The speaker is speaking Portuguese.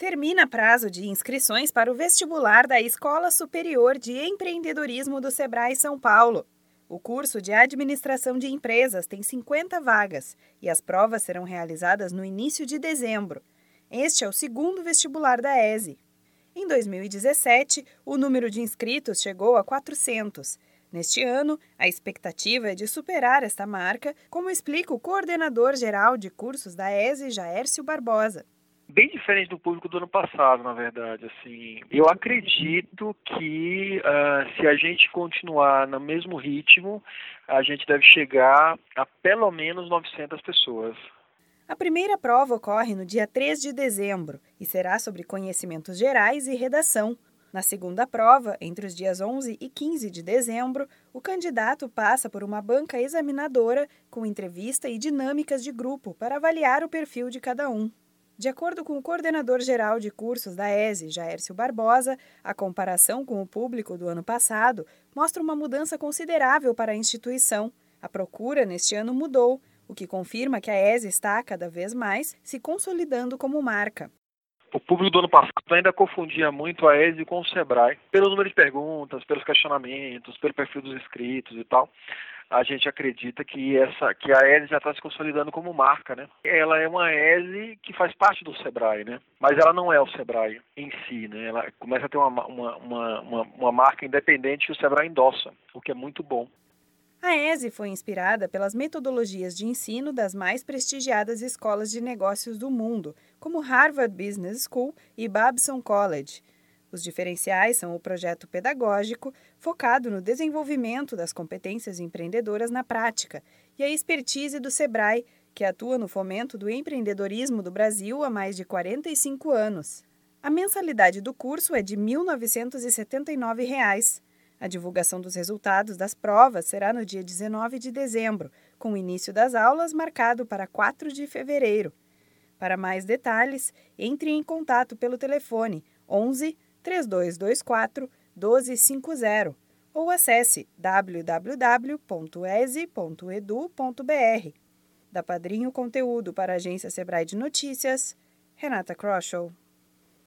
Termina prazo de inscrições para o vestibular da Escola Superior de Empreendedorismo do Sebrae São Paulo. O curso de Administração de Empresas tem 50 vagas e as provas serão realizadas no início de dezembro. Este é o segundo vestibular da ESE. Em 2017, o número de inscritos chegou a 400. Neste ano, a expectativa é de superar esta marca, como explica o coordenador geral de cursos da ESE, Jaércio Barbosa bem diferente do público do ano passado, na verdade. Assim, eu acredito que uh, se a gente continuar no mesmo ritmo, a gente deve chegar a pelo menos 900 pessoas. A primeira prova ocorre no dia 3 de dezembro e será sobre conhecimentos gerais e redação. Na segunda prova, entre os dias 11 e 15 de dezembro, o candidato passa por uma banca examinadora com entrevista e dinâmicas de grupo para avaliar o perfil de cada um. De acordo com o coordenador geral de cursos da ESE, Jaércio Barbosa, a comparação com o público do ano passado mostra uma mudança considerável para a instituição. A procura neste ano mudou, o que confirma que a ESE está cada vez mais se consolidando como marca. O público do ano passado ainda confundia muito a ESE com o SEBRAE, pelo número de perguntas, pelos questionamentos, pelo perfil dos inscritos e tal a gente acredita que essa que a ESE já está se consolidando como marca, né? Ela é uma ESE que faz parte do Sebrae, né? Mas ela não é o Sebrae em si, né? Ela começa a ter uma, uma, uma, uma, uma marca independente que o Sebrae endossa, o que é muito bom. A ESE foi inspirada pelas metodologias de ensino das mais prestigiadas escolas de negócios do mundo, como Harvard Business School e Babson College. Os diferenciais são o projeto pedagógico, focado no desenvolvimento das competências empreendedoras na prática, e a expertise do SEBRAE, que atua no fomento do empreendedorismo do Brasil há mais de 45 anos. A mensalidade do curso é de 1.979 reais. A divulgação dos resultados das provas será no dia 19 de dezembro, com o início das aulas marcado para 4 de fevereiro. Para mais detalhes, entre em contato pelo telefone 11 3224 1250 ou acesse www.ese.edu.br. Da Padrinho Conteúdo para a Agência Sebrae de Notícias, Renata Kroschel.